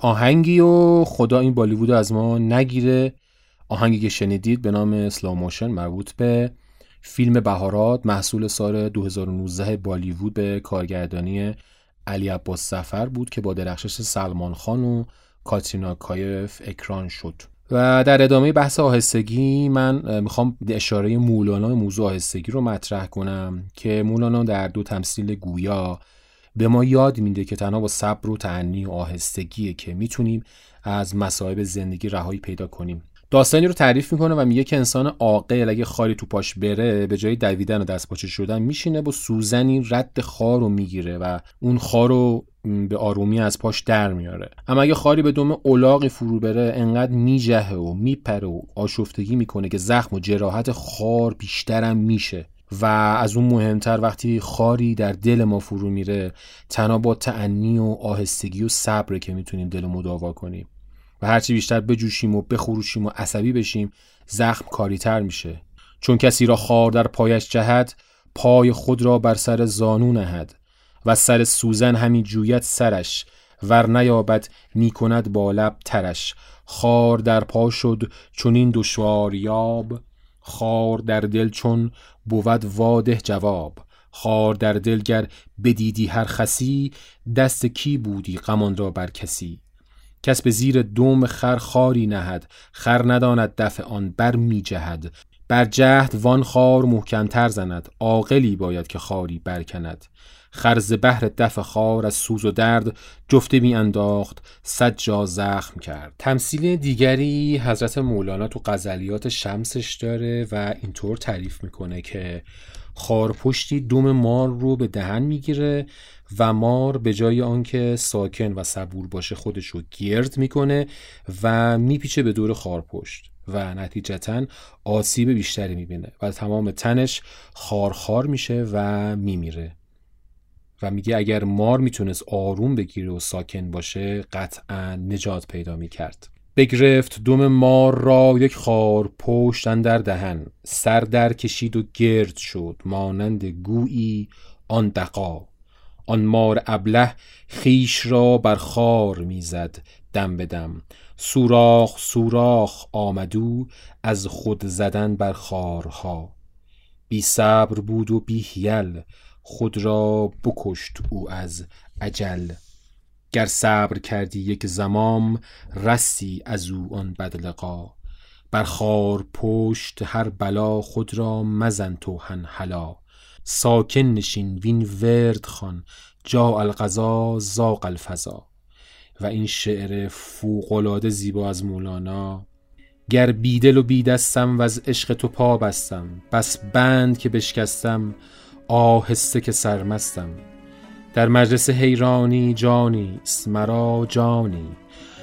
آهنگی و خدا این بالیوود از ما نگیره. آهنگی که شنیدید به نام اسلاموشن مربوط به فیلم بهارات محصول سال 2019 بالیوود به کارگردانی علی عباس سفر بود که با درخشش سلمان خان و کاترینا کایف اکران شد. و در ادامه بحث آهستگی من می‌خوام اشاره مولانا موضوع آهستگی رو مطرح کنم که مولانا در دو تمثیل گویا به ما یاد میده که تنها با صبر و تعنی و آهستگیه که می‌تونیم از مصائب زندگی رهایی پیدا کنیم. داستانی رو تعریف می‌کنه و میگه که انسان عاقل اگه خاری تو پاش بره به جای دویدن و دست پاچه شدن میشینه با سوزنی رد خار رو می‌گیره و اون خار رو به آرومی از پاش در میاره. اما اگه خاری به دم اولاقی فرو بره انقدر میجهه و میپره و آشفتگی می‌کنه که زخم و جراحت خار بیشترم میشه. و از اون مهمتر وقتی خاری در دل ما فرو میره تنها با تعنی و آهستگی و صبره که می‌تونیم دل مداوا کنیم. و هرچی بیشتر بجوشیم و بخروشیم و عصبی بشیم زخم کاریتر میشه. چون کسی را خار در پایش جهد پای خود را بر سر زانو نهد. و سر سوزن همی جوید سرش ور نیابد می‌کند با لب ترش. خار در پا شد چون این دشوار یاب خار در دل چون بود واده جواب. خار در دل گر بدیدی هر خسی دست کی بودی غمان را بر کسی. کس به زیر دوم خر خاری نهد خر نداند دفع آن بر می جهد. بر جهد وان خار محکمتر زند عاقلی باید که خاری برکند. خرز بهر دفع خار از سوز و درد جفته می انداخت صد جا زخم کرد. تمثیل دیگری حضرت مولانا تو غزلیات شمسش داره و اینطور تعریف می‌کنه که خارپشتی دوم مار رو به دهن می‌گیره و مار به جای آنکه ساکن و صبور باشه خودش رو گرد می‌کنه و میپیچه به دور خارپشت و نتیجتا آسیب بیشتری می‌بینه و تمام تنش خارخار میشه و میمیره. و میگه اگر مار می‌تونست آروم بگیره و ساکن باشه قطعا نجات پیدا می‌کرد. بگرفت دم مار را یک خار پشت در دهن سر در کشید و گرد شد مانند گویی آن دقا آن مار ابله خیش را بر خار می‌زد دم به دم. سوراخ سوراخ آمدو از خود زدن بر خارها. بی صبر بود و بی حیل. خود را بکشت او از عجل گر صبر کردی یک زمام رسی از او آن بدلقا بر خار پشت هر بلا خود را مزن تو هلا. ساکن نشین وین ورد خان جا القضا زاق الفضا. و این شعر فوقالعاده زیبا از مولانا. گر بیدل و بیدستم و از عشق تو پا بستم بس بند که بشکستم آهسته که سرمستم. در مجلس حیرانی جانی مرا جانی.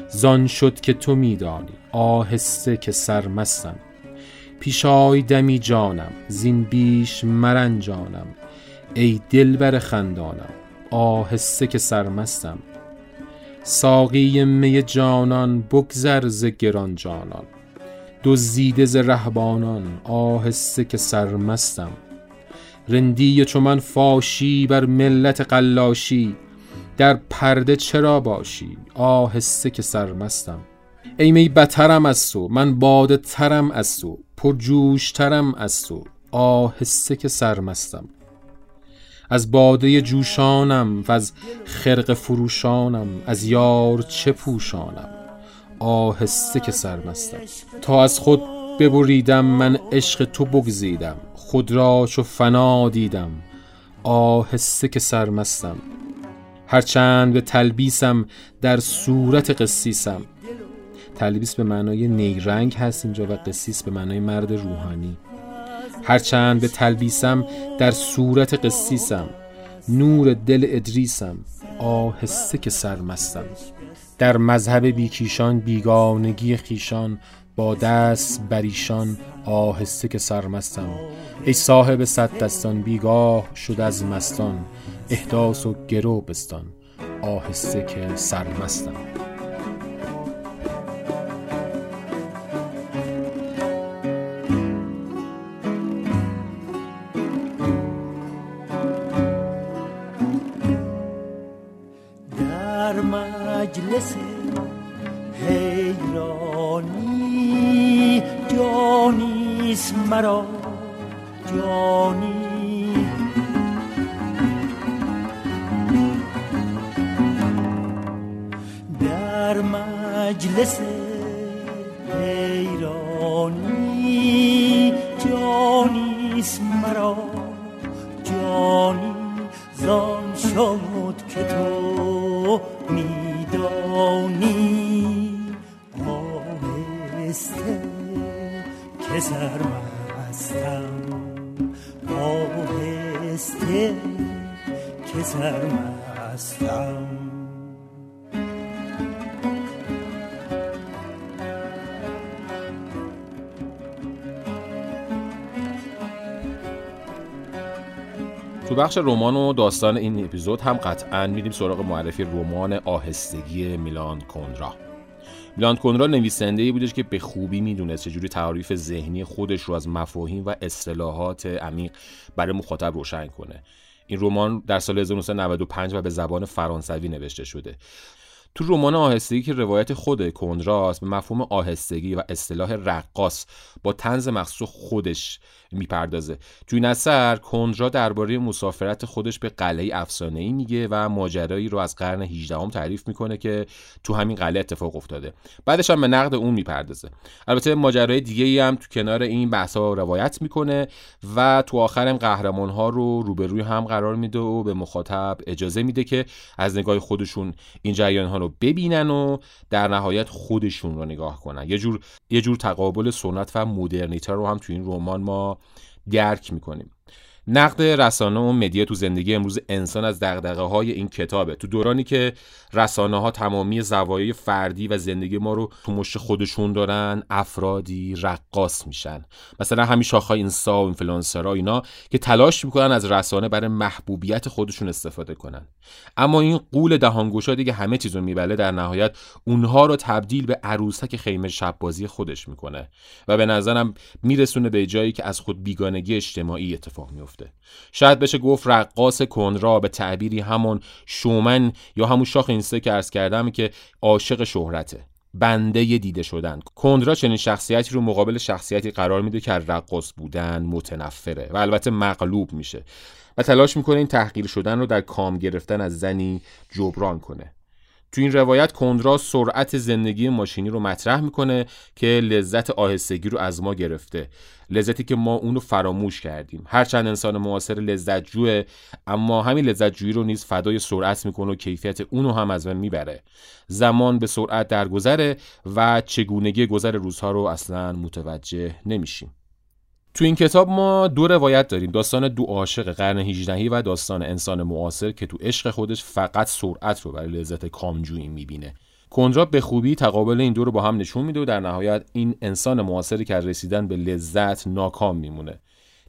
زان شد که تو میدانی آهسته که سرمستم. پیشای دمی جانم زین بیش مرنجانم. ای دلبر خندانم آهسته که سرمستم. ساقی می جانان بگذر ز گران جانان. دزدیده ز رهبانان آهسته که سرمستم. رندی چو من فاشی بر ملت قلاشی در پرده چرا باشی؟ آهسته که سرمستم. ای می بترم از تو من باده ترم از تو پرجوش ترم از تو آهسته که سرمستم. از باده جوشانم و از خرق فروشانم از یار چه پوشانم؟ آهسته که سرمستم. تا از خود ببریدم من عشق تو بگزیدم. خود را چو فنا دیدم. آهسته که سرمستم. هرچند به تلبیسم در صورت قسیسم. تلبیس به معنای نیرنگ هست اینجا و قسیس به معنای مرد روحانی. هرچند به تلبیسم در صورت قسیسم. نور دل ادریسم. آهسته که سرمستم. در مذهب بیکیشان بیگانگی خیشان با دست بریشان آهسته که سرمستم ای صاحب صد دستان بیگاه شد از مستان. احداث و گرو بستان. آهسته که سرمستم تو بخش رمان و داستان این اپیزود هم قطعا میریم سراغ معرفی رمان آهستگی میلان کندرا. میلان کندرا نویسنده ای بودش که به خوبی می‌دونست چجوری تعاریف ذهنی خودش رو از مفاهیم و اصطلاحات عمیق برای مخاطب روشن کنه. این رمان در سال 1995 و به زبان فرانسوی نوشته شده. تو رمان آهستگی که روایت خود کندراست به مفهوم آهستگی و اصطلاح رقاص با تنز مخصوص خودش می‌پردازه. تو این اثر کندرا درباره مسافرت خودش به قلعه افسانه‌ای میگه و ماجرایی رو از قرن 18 هم تعریف می‌کنه که تو همین قلعه اتفاق افتاده. بعدش هم به نقد اون می‌پردازه. البته ماجرای دیگه ای هم تو کنار این بحثا روایت می‌کنه و تو آخرم قهرمان ها رو روبروی هم قرار میده و به مخاطب اجازه میده که از نگاه خودشون این جریان ها رو ببینن و در نهایت خودشون رو نگاه کنن. یه جور یه جور تقابل سنت و مدرنیته رو هم تو این رمان ما درک می‌کنیم. نقد رسانه و مدیا تو زندگی امروز انسان از دغدغه های این کتابه. تو دورانی که رسانه ها تمامی زوایای فردی و زندگی ما رو تو مشت خودشون دارن افرادی رقاص میشن. مثلا همین شاخهای اینستا و اینفلوئنسرها اینا که تلاش می‌کنن از رسانه برای محبوبیت خودشون استفاده کنن. اما این قول دهانگشا دیگه همه چیزو میبله. در نهایت اونها رو تبدیل به عروسک خیمه شب بازی خودش می‌کنه و به نظرم میرسونه به جایی که از خود بیگانگی اجتماعی اتفاق میفته شاید بشه گفت رقاص کنرا به تعبیری همون شومن یا همون شاخ اینستا که عرض کردم که عاشق شهرته. بنده دیده شدن. کندرا چنین شخصیتی رو مقابل شخصیتی قرار میده که از رقاص بودن متنفره و البته مغلوب میشه. و تلاش می‌کنه این تحقیر شدن رو در کام گرفتن از زنی جبران کنه. تو این روایت کندرا سرعت زندگی ماشینی رو مطرح می‌کنه که لذت آهستگی رو از ما گرفته. لذتی که ما اونو فراموش کردیم. هرچند انسان معاصر لذت جوه اما همین لذت جویی رو نیز فدای سرعت می‌کنه و کیفیت اونو هم از من می‌بره. زمان به سرعت درگذره و چگونگی گذر روزها رو اصلا متوجه نمیشیم. تو این کتاب ما دو روایت داریم. داستان دو عاشق قرن 18 و داستان انسان معاصر که تو عشق خودش فقط سرعت رو برای لذت کامجویی می‌بینه. کندرا به خوبی تقابل این دو رو با هم نشون میده و در نهایت این انسان معاصری که از رسیدن به لذت ناکام میمونه.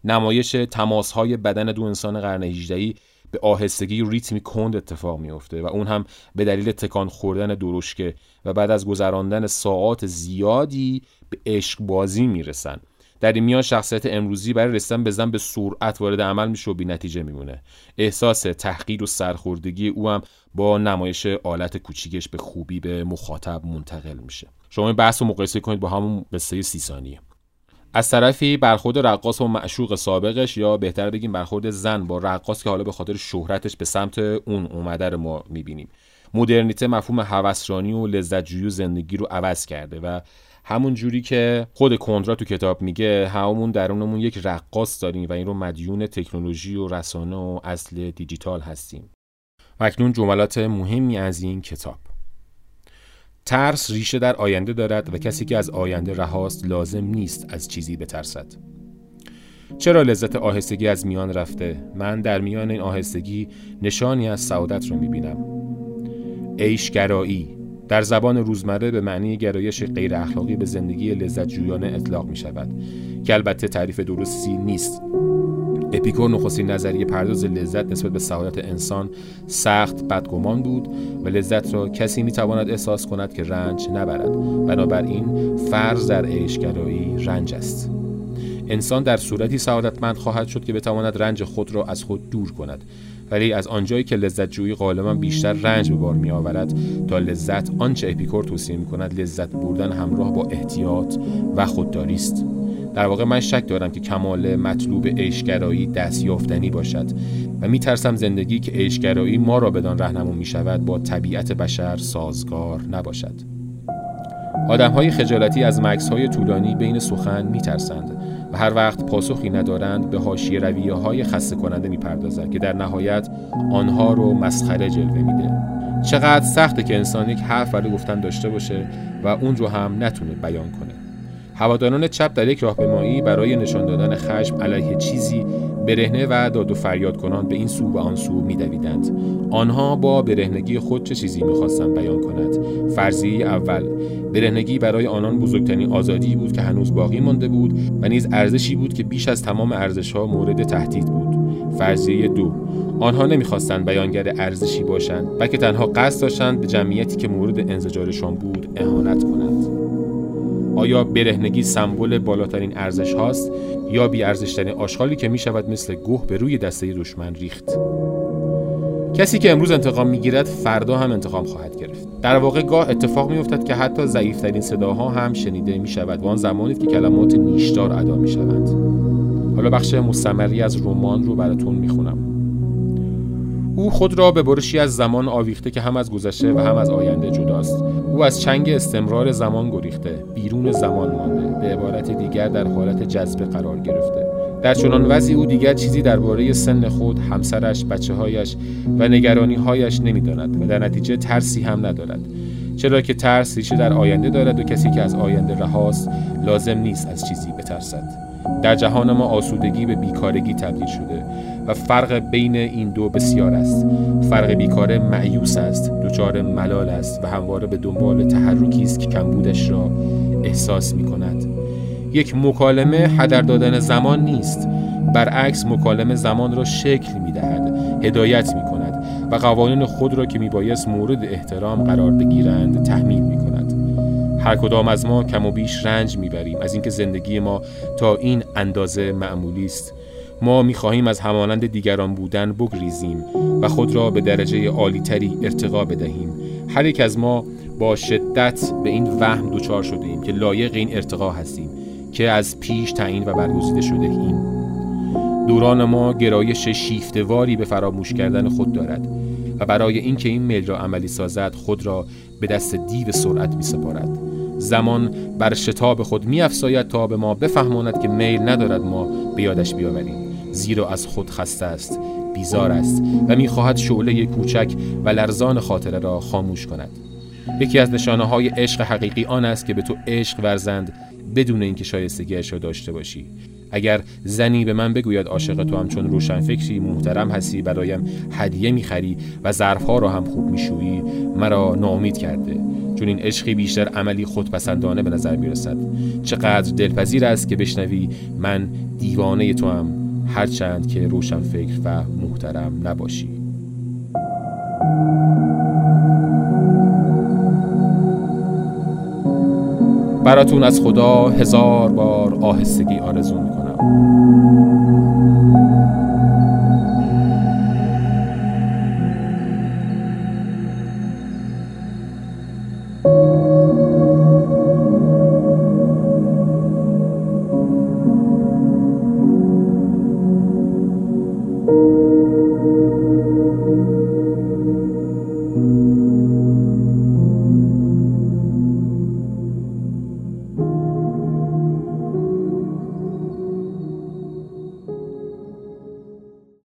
نمایش تماسهای بدن دو انسان قرن 18 به آهستگی ریتمی کند اتفاق میفته و اون هم به دلیل تکان خوردن درشکه و بعد از گذراندن ساعات زیادی به عشق بازی می‌رسن. در این میان شخصیت امروزی برای رسیدن به زن به سرعت وارد عمل میشه و بی نتیجه میمونه. احساس تحقیر و سرخوردگی او هم با نمایش آلت کوچیکش به خوبی به مخاطب منتقل میشه. شما این بحث رو مقایسه کنید با همون قصه سی ثانیه از طرفی برخورد رقاص و معشوق سابقش یا بهتر بگیم برخورد زن با رقاص که حالا به خاطر شهرتش به سمت اون اومده رو ما می‌بینیم. مدرنیته مفهوم هوسرانی و لذت و زندگی رو عوض کرده و همون جوری که خود کندرا تو کتاب میگه همون درونمون یک رقاص داریم و این رو مدیون تکنولوژی و رسانه و اصل دیجیتال هستیم. و اکنون جملات مهمی از این کتاب. ترس ریشه در آینده دارد و کسی که از آینده رهاست لازم نیست از چیزی بترسد. چرا لذت آهستگی از میان رفته؟ من در میان این آهستگی نشانی از سعادت رو می‌بینم. ایشگرایی در زبان روزمره به معنی گرایش غیر اخلاقی به زندگی لذت جویانه اطلاق می شود که البته تعریف درستی نیست. اپیکور نخستین نظریه پرداز لذت نسبت به سعادت انسان سخت بدگمان بود و لذت را کسی می تواند احساس کند که رنج نبرد. بنابراین فرض در عیشگرایی رنج است. انسان در صورتی سعادتمند خواهد شد که بتواند رنج خود را از خود دور کند. ولی از آنجایی که لذت جویی غالبا بیشتر رنج به بار می آورد تا لذت آنچه اپیکور توصیه می کند لذت بردن همراه با احتیاط و خودداری است. در واقع من شک دارم که کمال مطلوب عیشگرایی دستیافتنی باشد و می ترسم زندگی که عیشگرایی ما را بدان رهنمون می شود با طبیعت بشر سازگار نباشد. آدم های خجالتی از مکس های طولانی بین سخن می ترسند و هر وقت پاسخی ندارند به حاشیه رویه های خسته کننده می‌پردازند که در نهایت آنها رو مسخره جلوه میده. چقدر سخته که انسان یک حرف برای گفتن داشته باشه و اون رو هم نتونه بیان کنه. هواداران چپ در یک راهپیمایی برای نشان دادن خشم علیه چیزی برهنه و داد و فریاد کنان به این سو و آن سو میدویدند. آنها با برهنگی خود چه چیزی می‌خواستند بیان کند؟ فرضیه اول برهنگی برای آنان بزرگترین آزادی بود که هنوز باقی مانده بود و نیز ارزشی بود که بیش از تمام ارزشها مورد تهدید بود. فرضیه دو آنها نمی‌خواستند بیانگر ارزشی باشند بلکه تنها قصد داشتند به جمعیتی که مورد انزجارشان بود اهانت کنند. آیا برهنگی سمبل بالاترین ارزش هاست یا بی ارزشترین آشغالی که می شود مثل گوه به روی دسته دشمن ریخت؟ کسی که امروز انتقام می‌گیرد فردا هم انتقام خواهد گرفت. در واقع گاه اتفاق میافتد که حتی ضعیفترین صداها هم شنیده می شود و آن زمانی که کلمات نیشدار ادا می شوند حالا بخش مستمری از رمان رو براتون می‌خونم. او خود را به برشی از زمان آویخته که هم از گذشته و هم از آینده جداست. او از چنگ استمرار زمان گریخته بیرون زمان مانده به عبارت دیگر در حالت جذبه قرار گرفته. در چنان وضعی او دیگر چیزی درباره سن خود همسرش بچه هایش و نگرانی هایش نمی‌داند و در نتیجه ترسی هم ندارد. چرا که ترس ریشه در آینده دارد و کسی که از آینده رهاست لازم نیست از چیزی بترسد. در جهان ما آسودگی به بیکارگی تبدیل شده. و فرق بین این دو بسیار است. فرق بیکاره معیوس است دچار ملال است و همواره به دنبال تحرکی است که کمبودش را احساس می کند یک مکالمه هدر دادن زمان نیست. برعکس مکالمه زمان را شکل می دهد هدایت می کند و قوانین خود را که می بایست مورد احترام قرار بگیرند تحمیل می کند هر کدام از ما کم و بیش رنج می‌بریم. از اینکه زندگی ما تا این اندازه معمولی است. ما می‌خواهیم از همانند دیگران بودن بگریزیم و خود را به درجه عالیتری ارتقا بدهیم. هر یک از ما با شدت به این وهم دچار شده ایم که لایق این ارتقا هستیم که از پیش تعیین و برگزیده شده ایم. دوران ما گرایش شیفتواری به فراموش کردن خود دارد و برای اینکه این میل را عملی سازد خود را به دست دیو سرعت می سپارد زمان بر شتاب خود می افزاید تا به ما بفهماند که میل ندارد ما به یادش بیاوریم. زیرا از خود خسته است بیزار است و می‌خواهد شعله کوچک و لرزان خاطره را خاموش کند. یکی از نشانه های عشق حقیقی آن است که به تو عشق ورزند بدون اینکه شایستگیش را داشته باشی. اگر زنی به من بگوید عاشق تو هم چون روشن فکری محترم هستی برایم هدیه می‌خری و ظرفها را هم خوب میشویی مرا ناامید کرده. چون این عشقی بیشتر عملی خودپسندانه به نظر می‌رسد. چقدر دلپذیر است که بشنوی من دیوانه تو هم هرچند که روشن فکر و محترم نباشی. براتون از خدا هزار بار آهستگی آرزو می‌کنم.